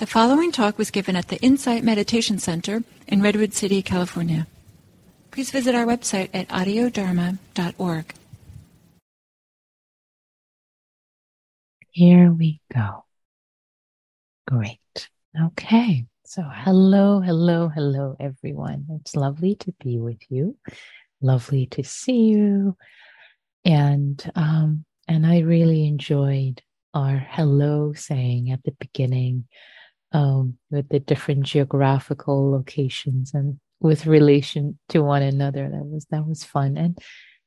The following talk was given at the Insight Meditation Center in Redwood City, California. Please visit our website at audiodharma.org. Here we go. Great. Okay. So, hello, hello, hello, everyone. It's lovely to be with you. Lovely to see you. And, um, and I really enjoyed our hello saying at the beginning um, with the different geographical locations and with relation to one another. That was that was fun, and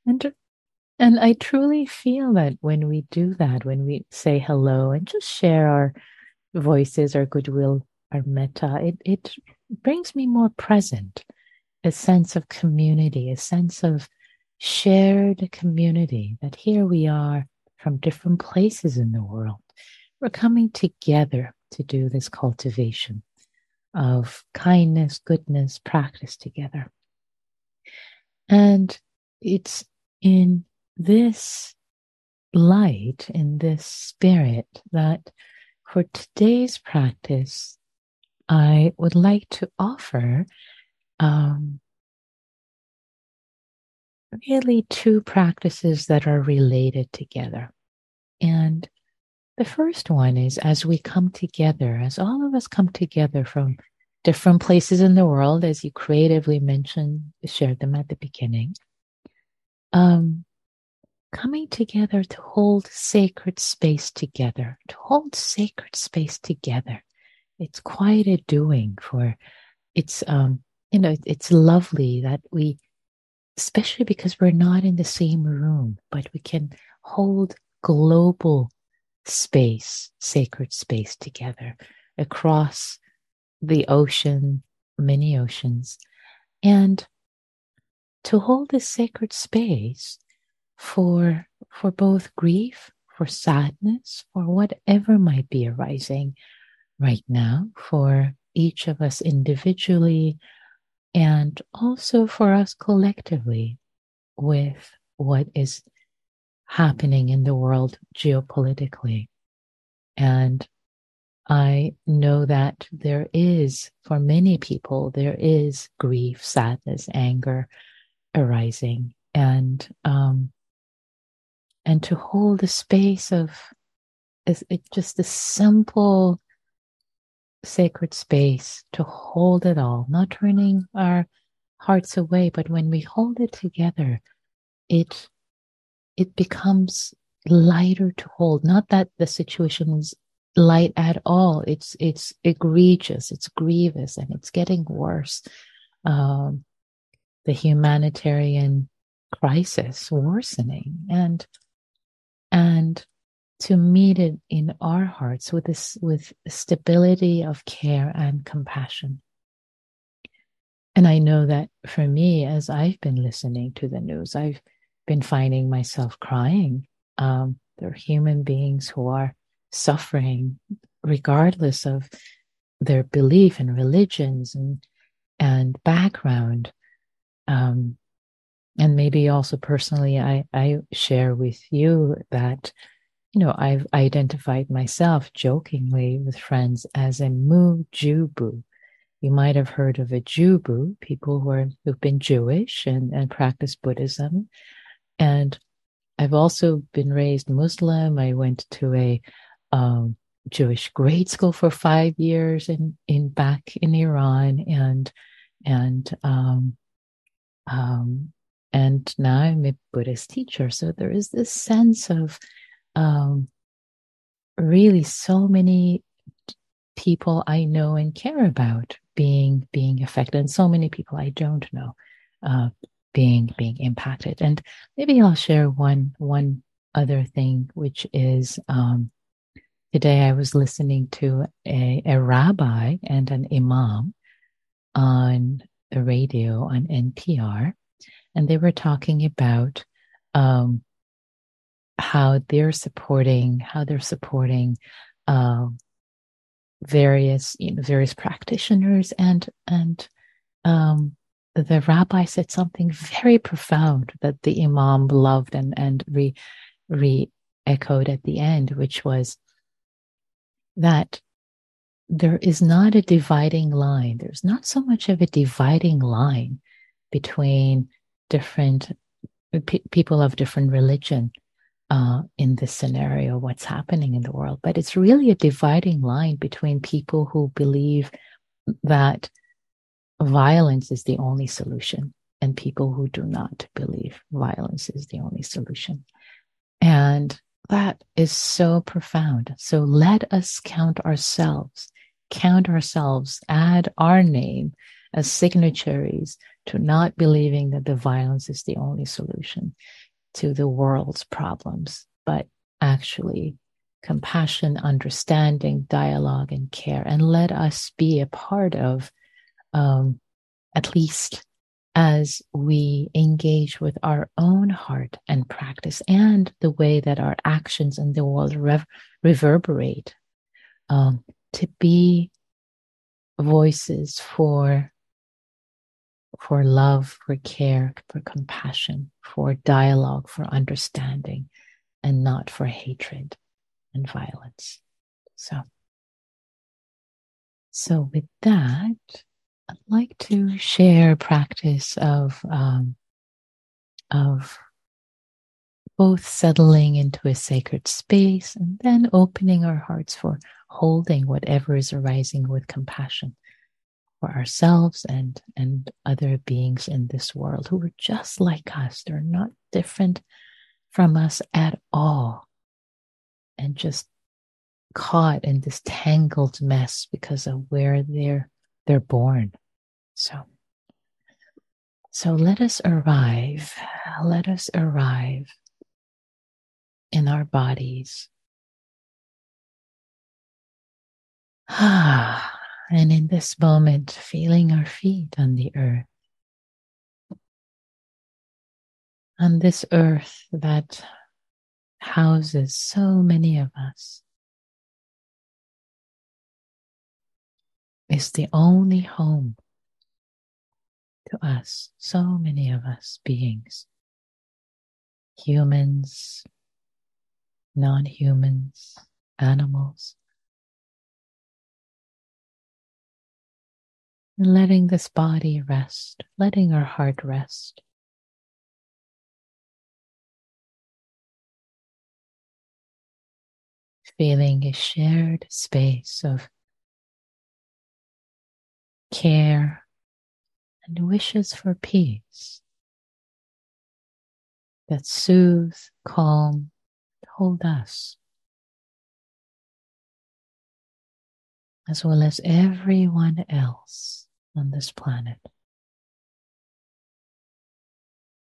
and and I truly feel that when we do that, when we say hello and just share our voices, our goodwill, our metta, it it brings me more present, a sense of community, a sense of shared community. That here we are from different places in the world. We're coming together to do this cultivation of kindness, goodness, practice together. And it's in this light, in this spirit, that for today's practice, I would like to offer um, really two practices that are related together. And the first one is as we come together, as all of us come together from different places in the world, as you creatively mentioned, shared them at the beginning, um, coming together to hold sacred space together, to hold sacred space together. It's quite a doing for it's um you know it's lovely that we especially because we're not in the same room but we can hold global space, sacred space together across the ocean, many oceans, and to hold this sacred space for for both grief, for sadness, for whatever might be arising right now for each of us individually and also for us collectively with what is happening in the world geopolitically. And I know that there is, for many people, there is grief, sadness, anger arising. And, um, and to hold the space of is it just a simple sacred space to hold it all, not turning our hearts away, but when we hold it together, it it becomes lighter to hold. Not that the situation is light at all. It's it's egregious, it's grievous, and it's getting worse. Um, the humanitarian crisis worsening, and and to meet it in our hearts with this with stability of care and compassion. And I know that for me, as I've been listening to the news, I've been finding myself crying. Um, there are human beings who are suffering regardless of their belief and religions and and background. Um, and maybe also personally, I, I share with you that, you know, I've identified myself jokingly with friends as a Mujubu. You might have heard of a Jubu, people who are who've been Jewish and, and practice Buddhism. And I've also been raised Muslim. I went to a um, Jewish grade school for five years in, in back in Iran, and and um, um, and now I'm a Buddhist teacher. So there is this sense of um, really so many people I know and care about being being affected, and so many people I don't know uh, being being impacted. And maybe I'll share one one other thing, which is um, today I was listening to a, a rabbi and an imam on the radio on NPR, and they were talking about um, how they're supporting how they're supporting uh, various you know various practitioners and and um, the rabbi said something very profound that the imam loved and, and re, re echoed at the end, which was that there is not a dividing line. There's not so much of a dividing line between different people of different religion uh, in this scenario, what's happening in the world. But it's really a dividing line between people who believe that violence is the only solution and people who do not believe violence is the only solution. And that is so profound. So let us count ourselves, count ourselves, add our name as signatories to not believing that the violence is the only solution to the world's problems, but actually compassion, understanding, dialogue, and care. And let us be a part of, um, at least as we engage with our own heart and practice and the way that our actions in the world rev- reverberate, um, to be voices for for love, for care, for compassion, for dialogue, for understanding, and not for hatred and violence. So, so with that, I'd like to share practice of um, of both settling into a sacred space and then opening our hearts for holding whatever is arising with compassion for ourselves and and other beings in this world who are just like us. They're not different from us at all. And just caught in this tangled mess because of where they're they're born. So so let us arrive let us arrive in our bodies. Ah and in this moment, feeling our feet on the earth. On this earth that houses so many of us is the only home to us, so many of us beings, humans, non humans, animals. and letting this body rest, letting our heart rest. Feeling a shared space of care and wishes for peace that soothe, calm, hold us, as well as everyone else on this planet.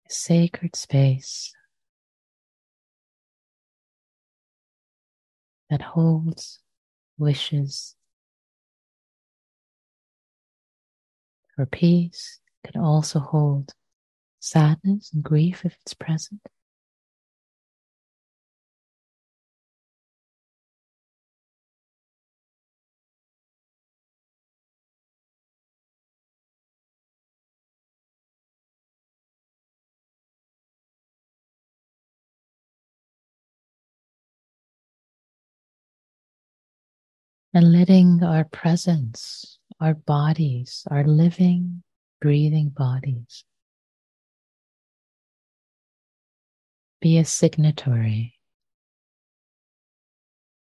A sacred space that holds wishes for peace, can also hold sadness and grief if it's present. and letting our presence, our bodies, our living, breathing bodies, be a signatory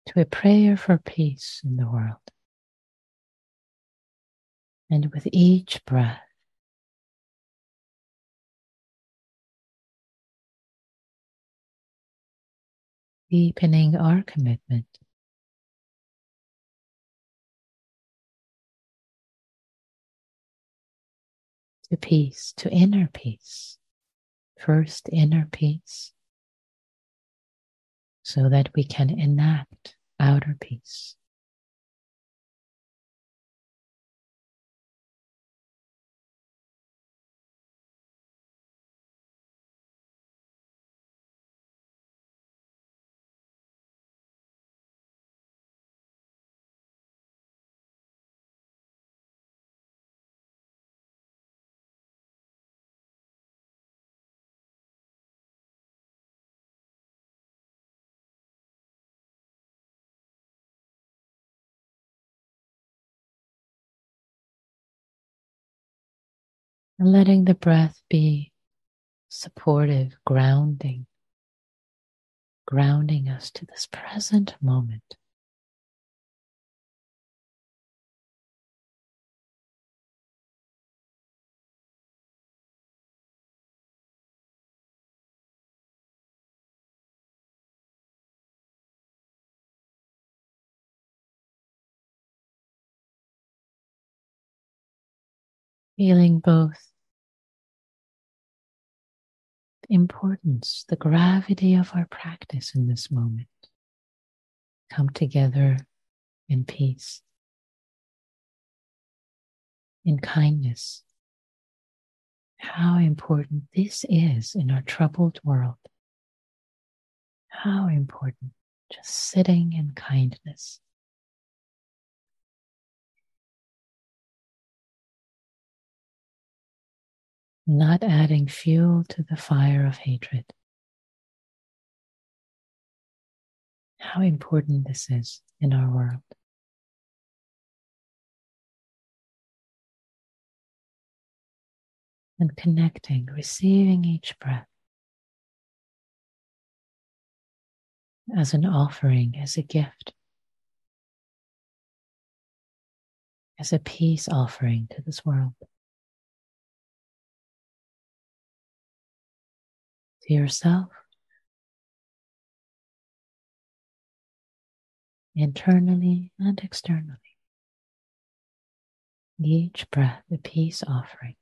to a prayer for peace in the world. And with each breath, deepening our commitment to peace, to inner peace. First, inner peace, so that we can enact outer peace. And letting the breath be supportive, grounding, grounding us to this present moment. Feeling both importance, the gravity of our practice in this moment come together in peace, in kindness. How important this is in our troubled world. How important just sitting in kindness. Not adding fuel to the fire of hatred. How important this is in our world. And connecting, receiving each breath as an offering, as a gift, as a peace offering to this world. To yourself, internally and externally. Each breath a peace offering.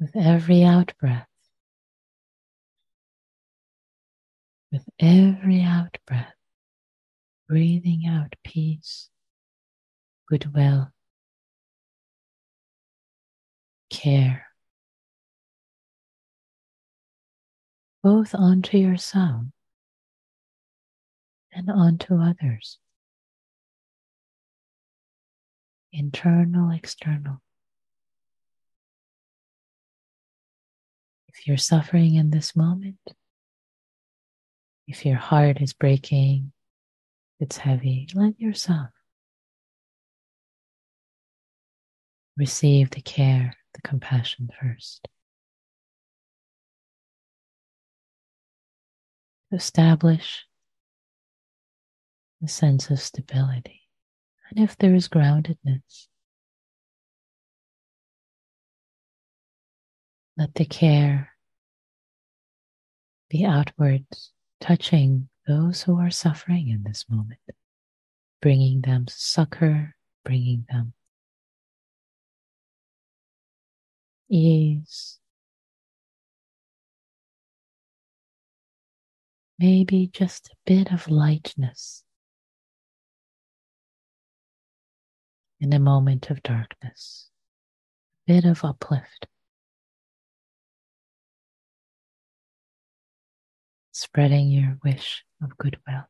With every out breath. With every out breath, breathing out peace, goodwill, care, both onto yourself and onto others, internal, external. You're suffering in this moment, if your heart is breaking, it's heavy, let yourself receive the care, the compassion first. Establish a sense of stability. And if there is groundedness, Let the care be outward, touching those who are suffering in this moment, bringing them succor, bringing them ease. Maybe just a bit of lightness in a moment of darkness, a bit of uplift. Spreading your wish of goodwill.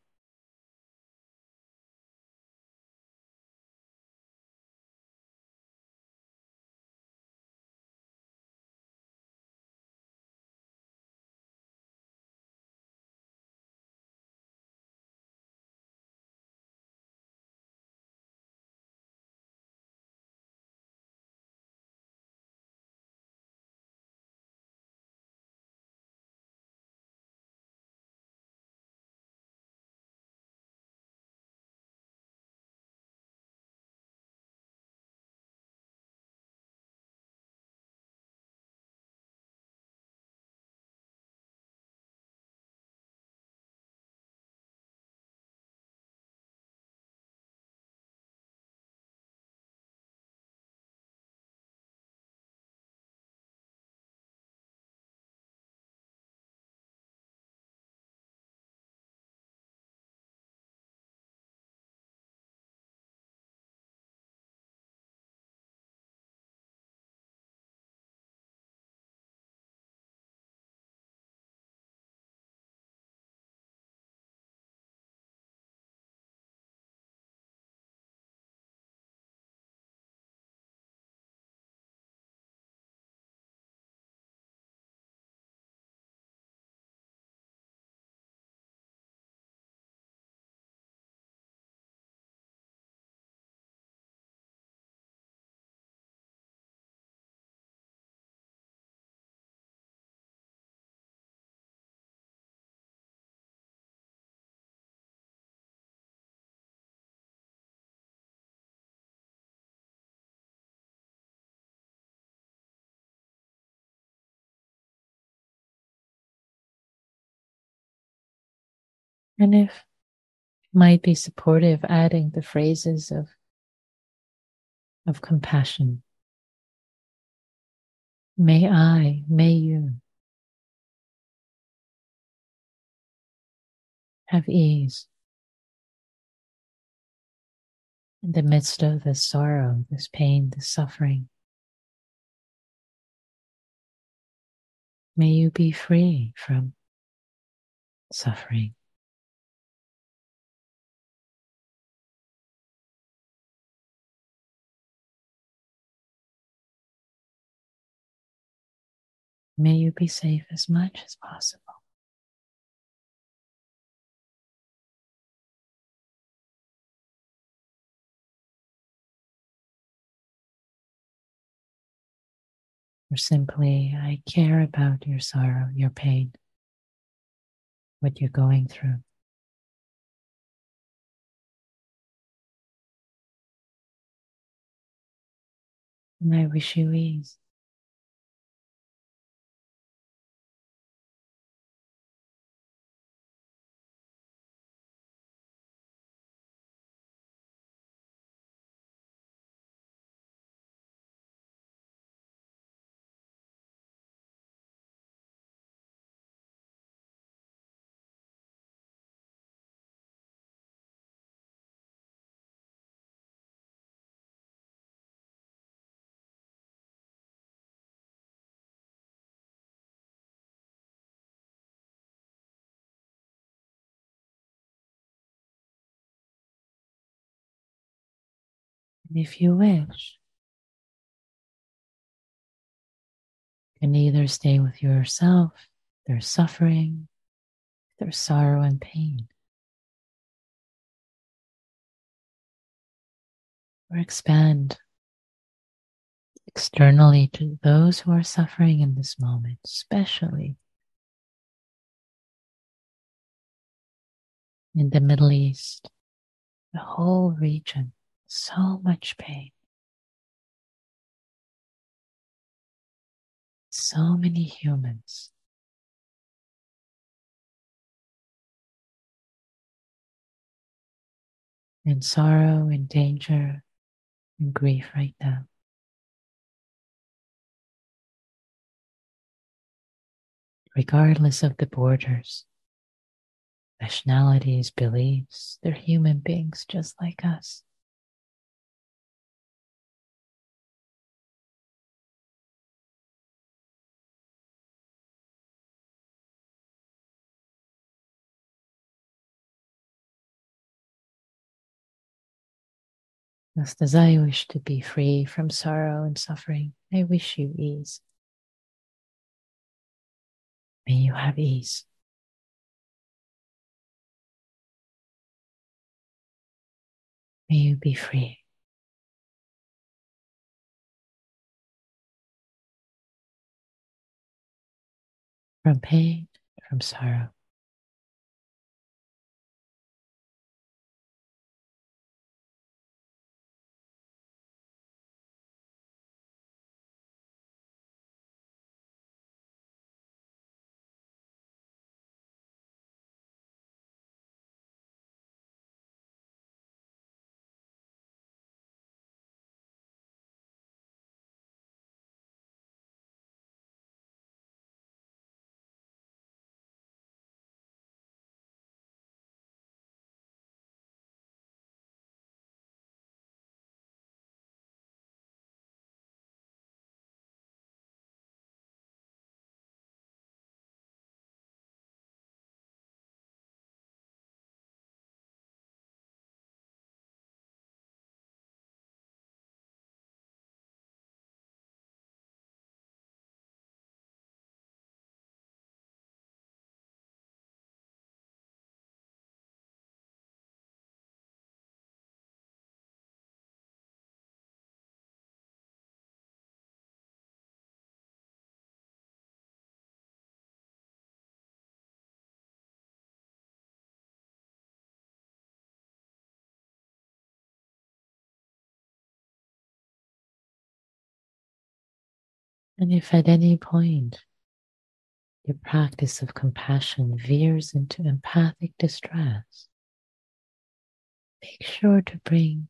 And if it might be supportive, adding the phrases of, of compassion. May I, may you have ease in the midst of this sorrow, this pain, this suffering. May you be free from suffering. May you be safe as much as possible. Or simply, I care about your sorrow, your pain, what you're going through. And I wish you ease. If you wish, you can either stay with yourself, their suffering, their sorrow and pain, or expand externally to those who are suffering in this moment, especially in the Middle East, the whole region so much pain. So many humans. In sorrow and danger and grief right now. Regardless of the borders, nationalities, beliefs, they're human beings just like us. Just as I wish to be free from sorrow and suffering, I wish you ease. May you have ease. May you be free. From pain, from sorrow. And if at any point your practice of compassion veers into empathic distress, make sure to bring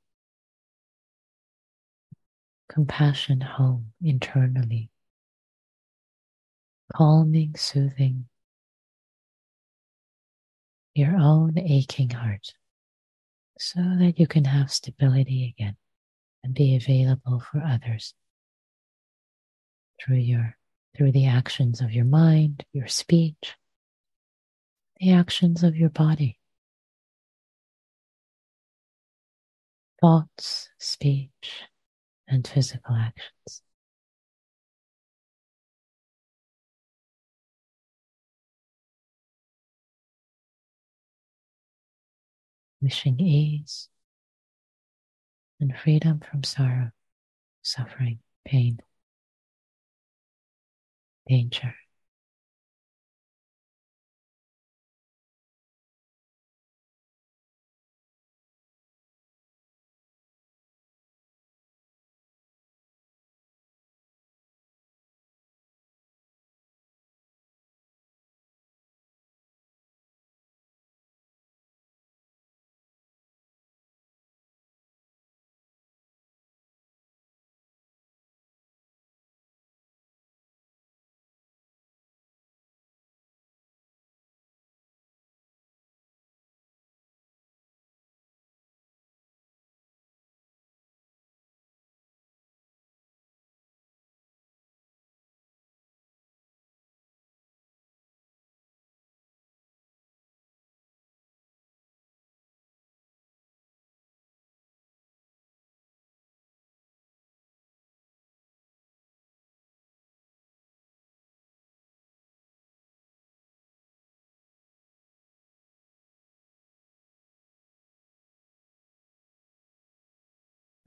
compassion home internally, calming, soothing your own aching heart so that you can have stability again and be available for others through your through the actions of your mind, your speech, the actions of your body. Thoughts, speech, and physical actions. Wishing ease and freedom from sorrow, suffering, pain danger.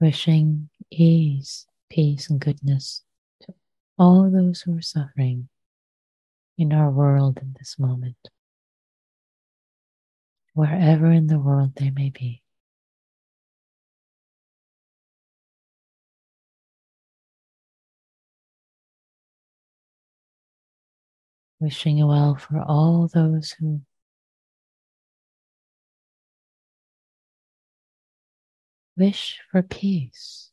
Wishing ease, peace, and goodness to all those who are suffering in our world in this moment, wherever in the world they may be. Wishing well for all those who wish for peace.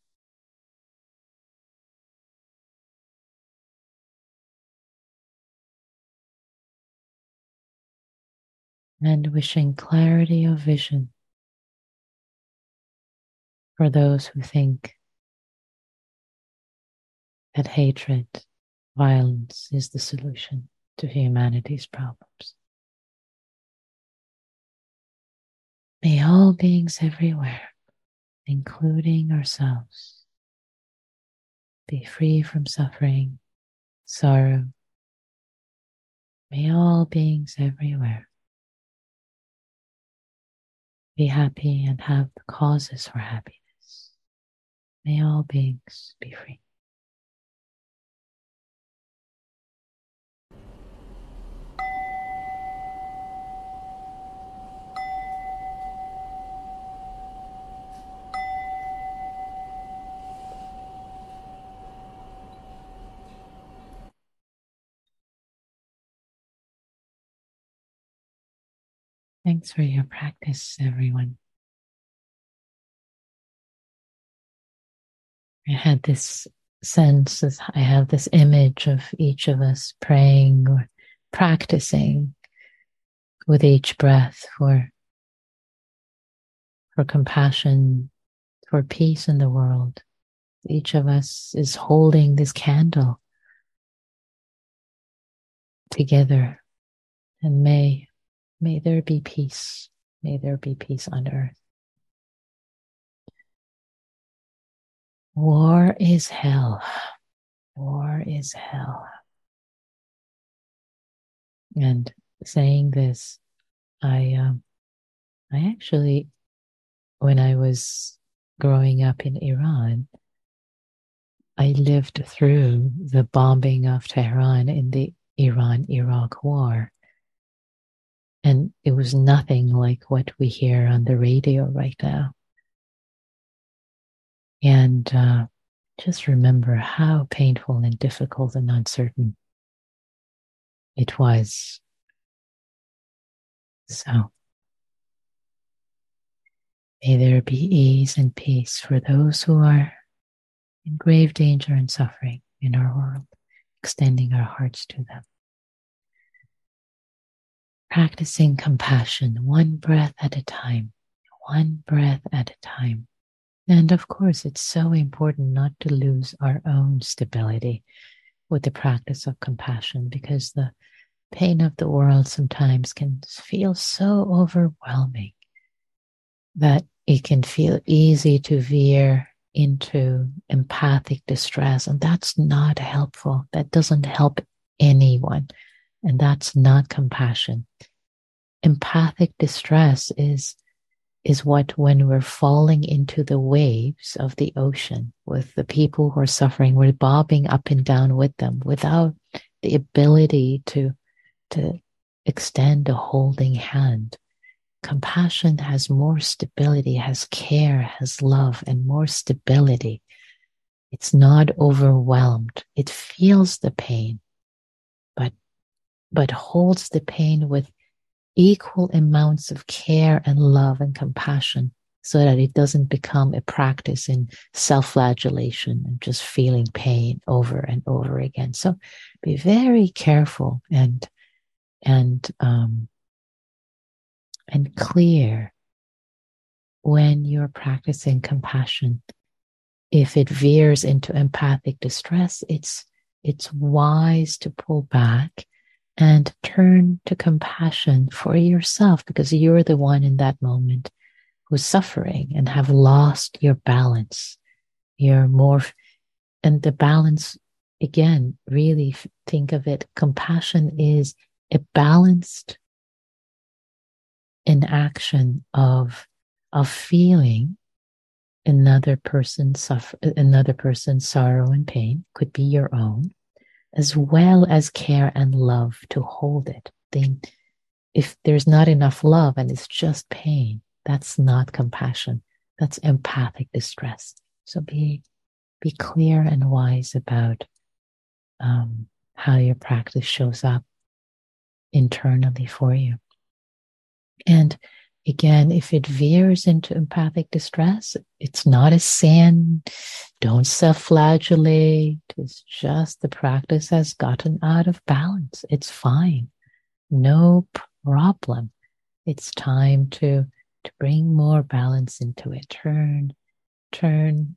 And wishing clarity of vision for those who think that hatred, violence is the solution to humanity's problems. May all beings everywhere including ourselves. Be free from suffering, sorrow. May all beings everywhere be happy and have the causes for happiness. May all beings be free. Thanks for your practice, everyone. I had this sense, I have this image of each of us praying or practicing with each breath for, for compassion, for peace in the world. Each of us is holding this candle together, and may May there be peace. May there be peace on earth. War is hell. War is hell. And saying this, I um, I actually, when I was growing up in Iran, I lived through the bombing of Tehran in the Iran Iraq War. And it was nothing like what we hear on the radio right now. And uh, just remember how painful and difficult and uncertain it was. So, may there be ease and peace for those who are in grave danger and suffering in our world, extending our hearts to them. Practicing compassion one breath at a time, one breath at a time. And of course, it's so important not to lose our own stability with the practice of compassion because the pain of the world sometimes can feel so overwhelming that it can feel easy to veer into empathic distress. And that's not helpful. That doesn't help anyone. And that's not compassion. Empathic distress is is what when we're falling into the waves of the ocean with the people who are suffering, we're bobbing up and down with them without the ability to to extend a holding hand. Compassion has more stability, has care, has love, and more stability. It's not overwhelmed. It feels the pain, but holds the pain with equal amounts of care and love and compassion so that it doesn't become a practice in self flagellation and just feeling pain over and over again. So be very careful and, and, um, and clear when you're practicing compassion. If it veers into empathic distress, it's, it's wise to pull back and turn to compassion for yourself because you're the one in that moment who's suffering and have lost your balance. You're more, and the balance, again, really think of it. Compassion is a balanced inaction of, of feeling another person's suffer, another person's sorrow and pain could be your own as well as care and love to hold it. Then, if there's not enough love and it's just pain, that's not compassion. That's empathic distress. So be be clear and wise about um, how your practice shows up internally for you. And Again, if it veers into empathic distress, it's not a sin. Don't self flagellate. It's just the practice has gotten out of balance. It's fine. No problem. It's time to, to bring more balance into it. Turn, turn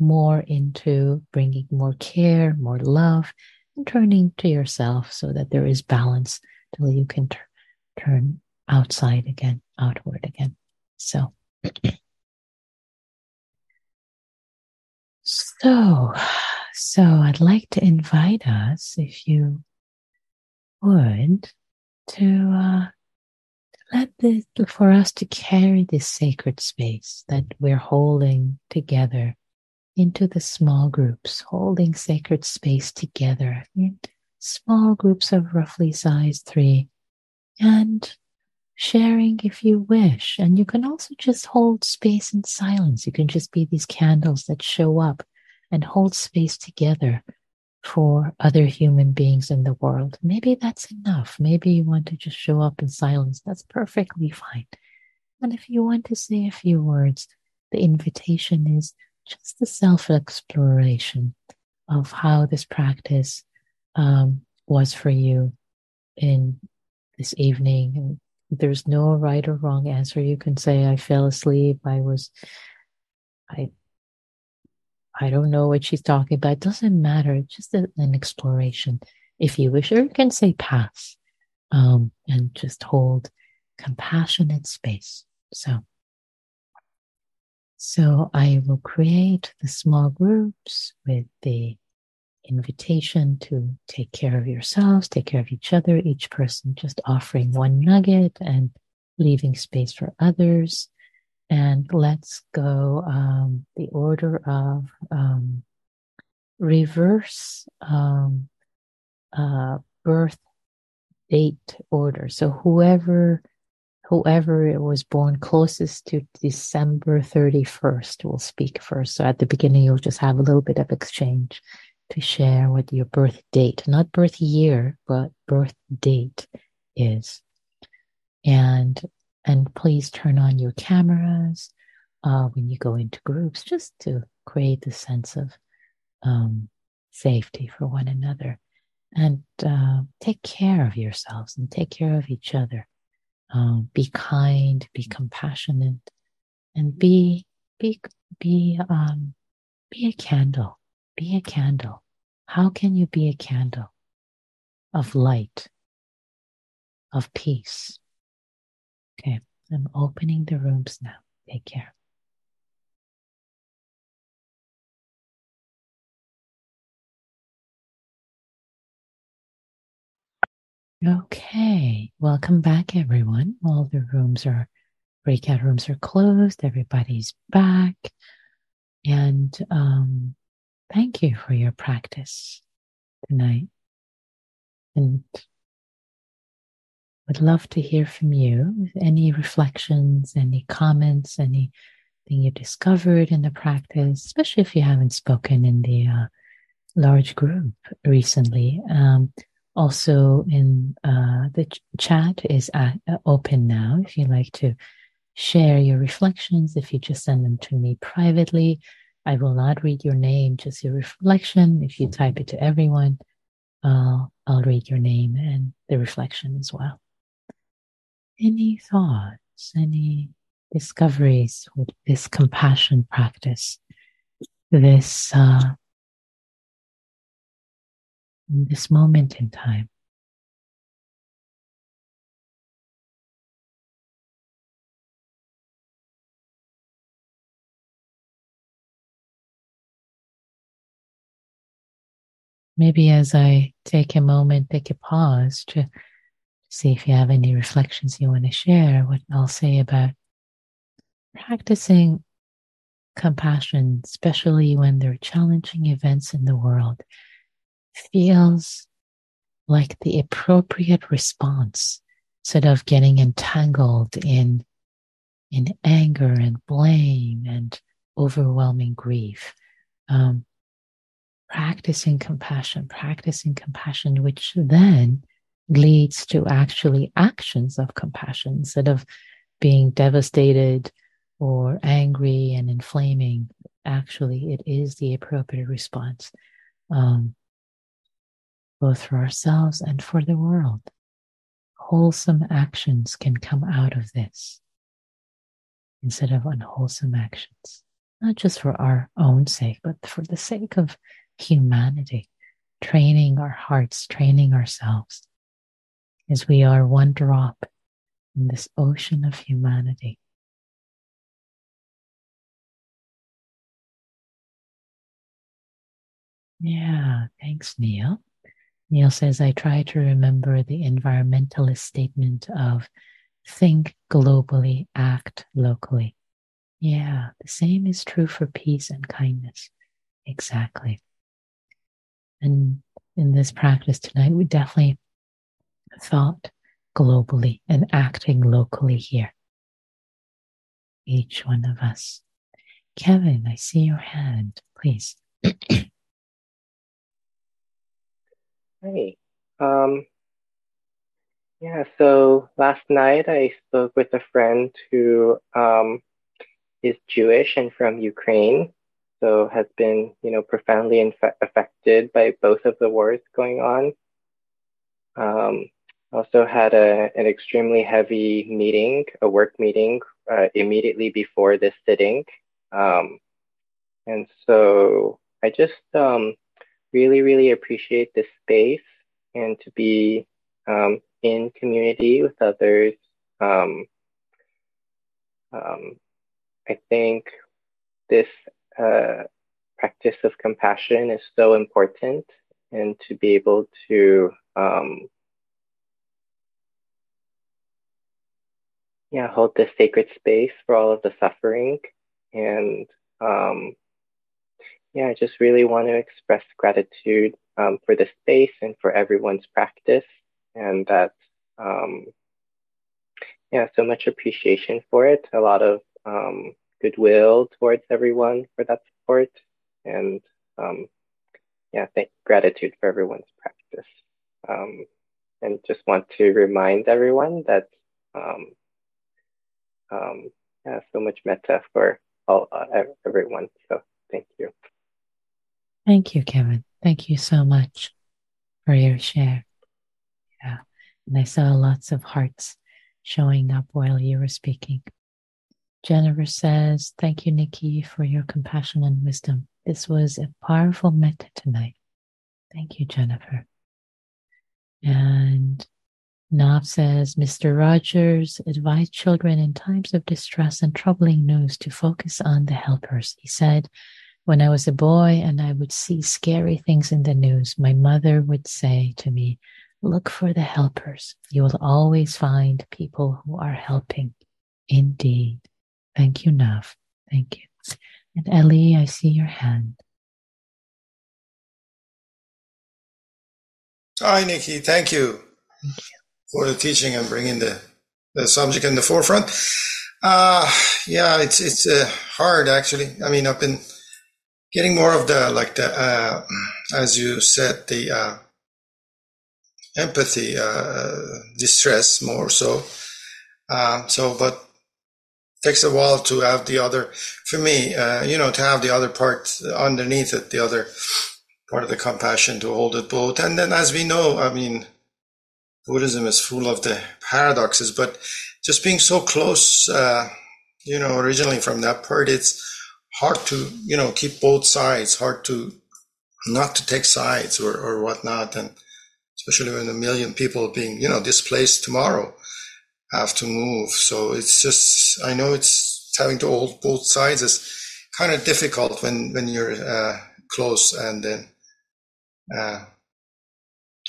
more into bringing more care, more love, and turning to yourself so that there is balance till you can t- turn outside again, outward again. So, so, so I'd like to invite us, if you would, to uh, let this for us to carry this sacred space that we're holding together into the small groups, holding sacred space together in small groups of roughly size three, and sharing if you wish. And you can also just hold space in silence. You can just be these candles that show up and hold space together for other human beings in the world. Maybe that's enough. Maybe you want to just show up in silence. That's perfectly fine. And if you want to say a few words, the invitation is just the self exploration of how this practice um, was for you in this evening and there's no right or wrong answer. You can say, I fell asleep. I was, I, I don't know what she's talking about. It doesn't matter. It's just a, an exploration. If you wish, or you can say pass, um, and just hold compassionate space. So, so I will create the small groups with the invitation to take care of yourselves, take care of each other, each person just offering one nugget and leaving space for others. And let's go um, the order of um, reverse um, uh, birth date order. So whoever whoever was born closest to December 31st will speak first. So at the beginning, you'll just have a little bit of exchange to share what your birth date, not birth year, but birth date is. And and please turn on your cameras uh, when you go into groups, just to create the sense of um, safety for one another. And uh, take care of yourselves and take care of each other. Um, be kind, be compassionate, and be be be um, be a candle. Be a candle. How can you be a candle of light, of peace? Okay, I'm opening the rooms now. Take care. Okay, welcome back, everyone. All the rooms are, breakout rooms are closed. Everybody's back. And um, thank you for your practice tonight. And would love to hear from you. Any reflections, any comments, anything you discovered in the practice, especially if you haven't spoken in the uh, large group recently. Um, also in uh, the ch- chat is at, uh, open now if you like to share your reflections if you just send them to me privately i will not read your name just your reflection if you type it to everyone uh, i'll read your name and the reflection as well any thoughts any discoveries with this compassion practice this uh, this moment in time. Maybe as I take a moment, take a pause to see if you have any reflections you want to share, what I'll say about practicing compassion, especially when there are challenging events in the world feels like the appropriate response instead of getting entangled in in anger and blame and overwhelming grief. Um, practicing compassion practicing compassion which then leads to actually actions of compassion instead of being devastated or angry and inflaming actually it is the appropriate response um, both for ourselves and for the world. Wholesome actions can come out of this instead of unwholesome actions, not just for our own sake, but for the sake of humanity, training our hearts, training ourselves as we are one drop in this ocean of humanity. Yeah, thanks, Neil. Neil says, I try to remember the environmentalist statement of think globally, act locally. Yeah, the same is true for peace and kindness. Exactly. And in this practice tonight, we definitely thought globally and acting locally here. Each one of us. Kevin, I see your hand. Please. Hey, um, yeah, so last night I spoke with a friend who um, is Jewish and from Ukraine, so has been, you know, profoundly inf- affected by both of the wars going on. Um, also had a, an extremely heavy meeting, a work meeting, uh, immediately before this sitting. Um, and so I just um, really, really appreciate this space and to be um, in community with others. Um, um, I think this uh, practice of compassion is so important, and to be able to um, yeah hold this sacred space for all of the suffering and um, yeah, I just really want to express gratitude um, for the space and for everyone's practice, and that um, yeah, so much appreciation for it. A lot of um, goodwill towards everyone for that support, and um, yeah, thank gratitude for everyone's practice. Um, and just want to remind everyone that um, um, yeah, so much metta for all uh, everyone. So thank you. Thank you, Kevin. Thank you so much for your share. Yeah, and I saw lots of hearts showing up while you were speaking. Jennifer says, Thank you, Nikki, for your compassion and wisdom. This was a powerful metta tonight. Thank you, Jennifer. And Nav says, Mr. Rogers advised children in times of distress and troubling news to focus on the helpers. He said, When I was a boy and I would see scary things in the news, my mother would say to me, Look for the helpers. You will always find people who are helping. Indeed. Thank you, Nav. Thank you. And Ellie, I see your hand. Hi, Nikki. Thank you, Thank you. for the teaching and bringing the, the subject in the forefront. Uh, yeah, it's it's uh, hard actually. I mean, I've been getting more of the like the uh, as you said the uh, empathy, uh, distress more so. Uh, so, but takes a while to have the other, for me, uh, you know, to have the other part underneath it, the other part of the compassion to hold it both. And then, as we know, I mean, Buddhism is full of the paradoxes, but just being so close, uh, you know, originally from that part, it's hard to, you know, keep both sides, hard to not to take sides or, or whatnot. And especially when a million people being, you know, displaced tomorrow have to move. So it's just, I know it's having to hold both sides is kind of difficult when, when you're uh, close. And then, uh,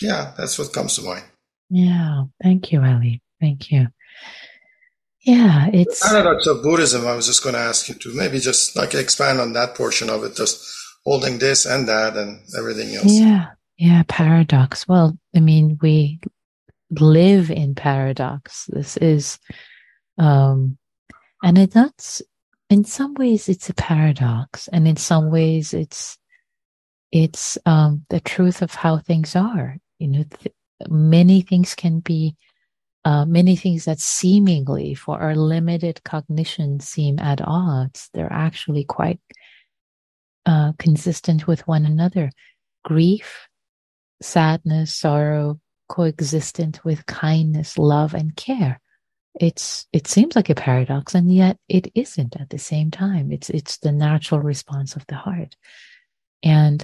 yeah, that's what comes to mind. Yeah. Thank you, Ellie. Thank you. Yeah, it's the paradox of Buddhism. I was just going to ask you to maybe just like expand on that portion of it, just holding this and that and everything else. Yeah, yeah, paradox. Well, I mean, we live in paradox. This is, um, and it, that's in some ways it's a paradox, and in some ways it's it's um, the truth of how things are. You know, th- many things can be. Uh, many things that seemingly for our limited cognition seem at odds, they're actually quite uh, consistent with one another. Grief, sadness, sorrow, coexistent with kindness, love, and care. It's it seems like a paradox, and yet it isn't at the same time. It's it's the natural response of the heart, and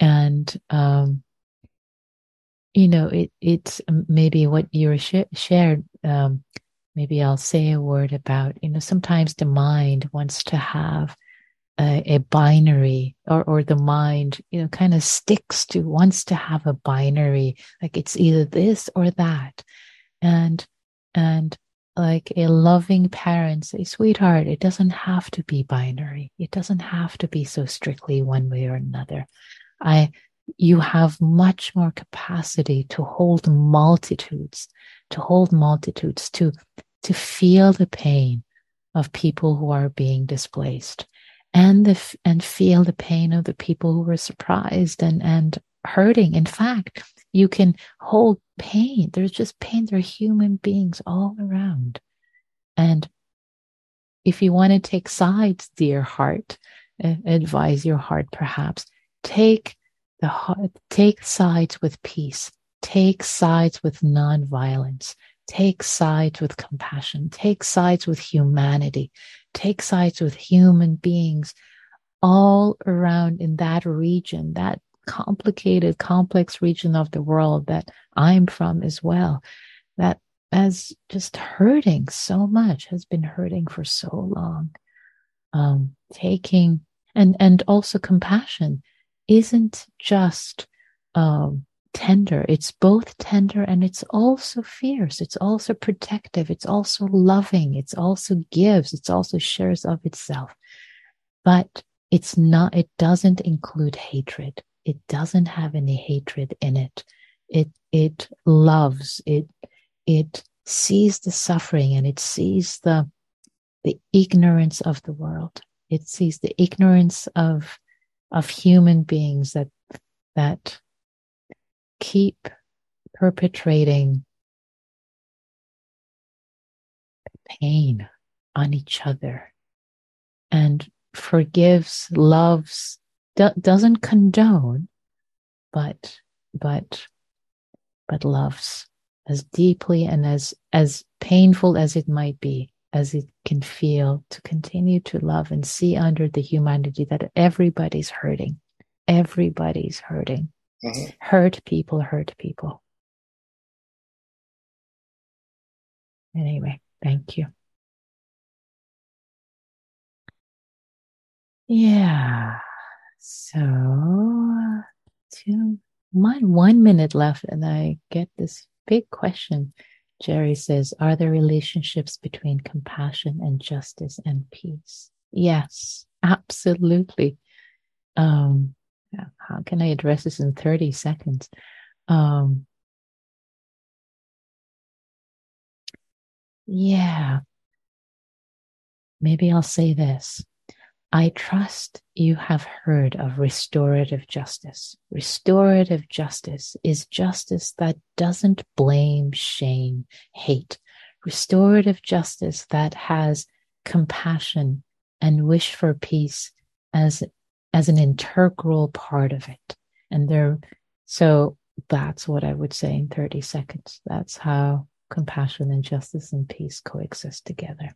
and um, you know it it's maybe what you sh- shared. Um, maybe I'll say a word about you know sometimes the mind wants to have a, a binary or, or the mind, you know, kind of sticks to, wants to have a binary, like it's either this or that. And, and like a loving parent say, sweetheart, it doesn't have to be binary. It doesn't have to be so strictly one way or another. I, you have much more capacity to hold multitudes, to hold multitudes, to, to feel the pain of people who are being displaced and the and feel the pain of the people who were surprised and and hurting. In fact you can hold pain. There's just pain. There are human beings all around. And if you want to take sides dear heart advise your heart perhaps take the heart take sides with peace. Take sides with non-violence take sides with compassion take sides with humanity take sides with human beings all around in that region, that complicated, complex region of the world that I'm from as well, that has just hurting so much, has been hurting for so long. Um, taking and and also compassion isn't just um, tender. It's both tender and it's also fierce. It's also protective. It's also loving. It's also gives. It's also shares of itself. But it's not, it doesn't include hatred. It doesn't have any hatred in it. It, it loves, it, it sees the suffering and it sees the, the ignorance of the world. It sees the ignorance of, of human beings that that keep perpetrating pain on each other and forgives, loves, do- doesn't condone, but, but, but loves as deeply and as, as painful as it might be, as it can feel to continue to love and see under the humanity that everybody's hurting. Everybody's hurting. Mm-hmm. Hurt people hurt people. Anyway, thank you. Yeah. So, two, one, one minute left, and I get this big question. Jerry says, Are there relationships between compassion and justice and peace? Yes, absolutely. Um, how can I address this in 30 seconds? Um, yeah. Maybe I'll say this. I trust you have heard of restorative justice. Restorative justice is justice that doesn't blame, shame, hate. Restorative justice that has compassion and wish for peace as, as an integral part of it. And there, so that's what I would say in 30 seconds. That's how compassion and justice and peace coexist together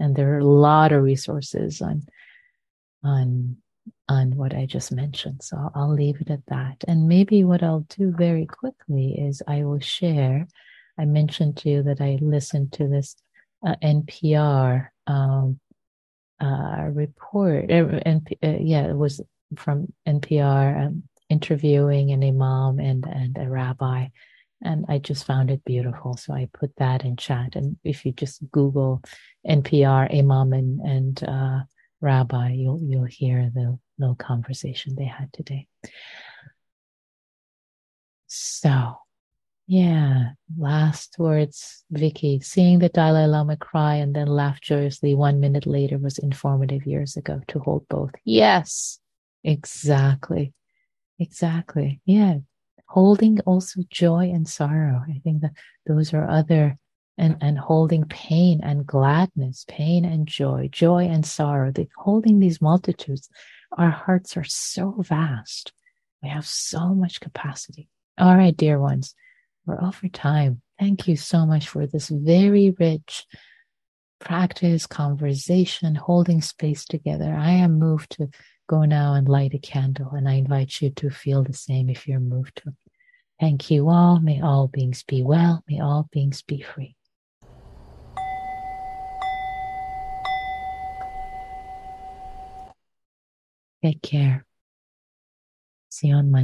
and there are a lot of resources on on on what I just mentioned. So I'll, leave it at that. And maybe what I'll do very quickly is I will share. I mentioned to you that I listened to this uh, NPR um, uh, report. Uh, uh, yeah, it was from NPR um, interviewing an imam and and a rabbi and I just found it beautiful. So I put that in chat. And if you just Google NPR Imam and, and uh, Rabbi, you'll you'll hear the little conversation they had today. So, yeah, last words, Vicky. Seeing the Dalai Lama cry and then laugh joyously one minute later was informative years ago to hold both. Yes, exactly. Exactly. Yeah holding also joy and sorrow. I think that those are other and, and holding pain and gladness, pain and joy, joy and sorrow, the, holding these multitudes. Our hearts are so vast. We have so much capacity. All right, dear ones, we're over time. Thank you so much for this very rich practice, conversation, holding space together. I am moved to Go now and light a candle, and I invite you to feel the same if you're moved to. Thank you all. May all beings be well. May all beings be free. Take care. See you on Monday.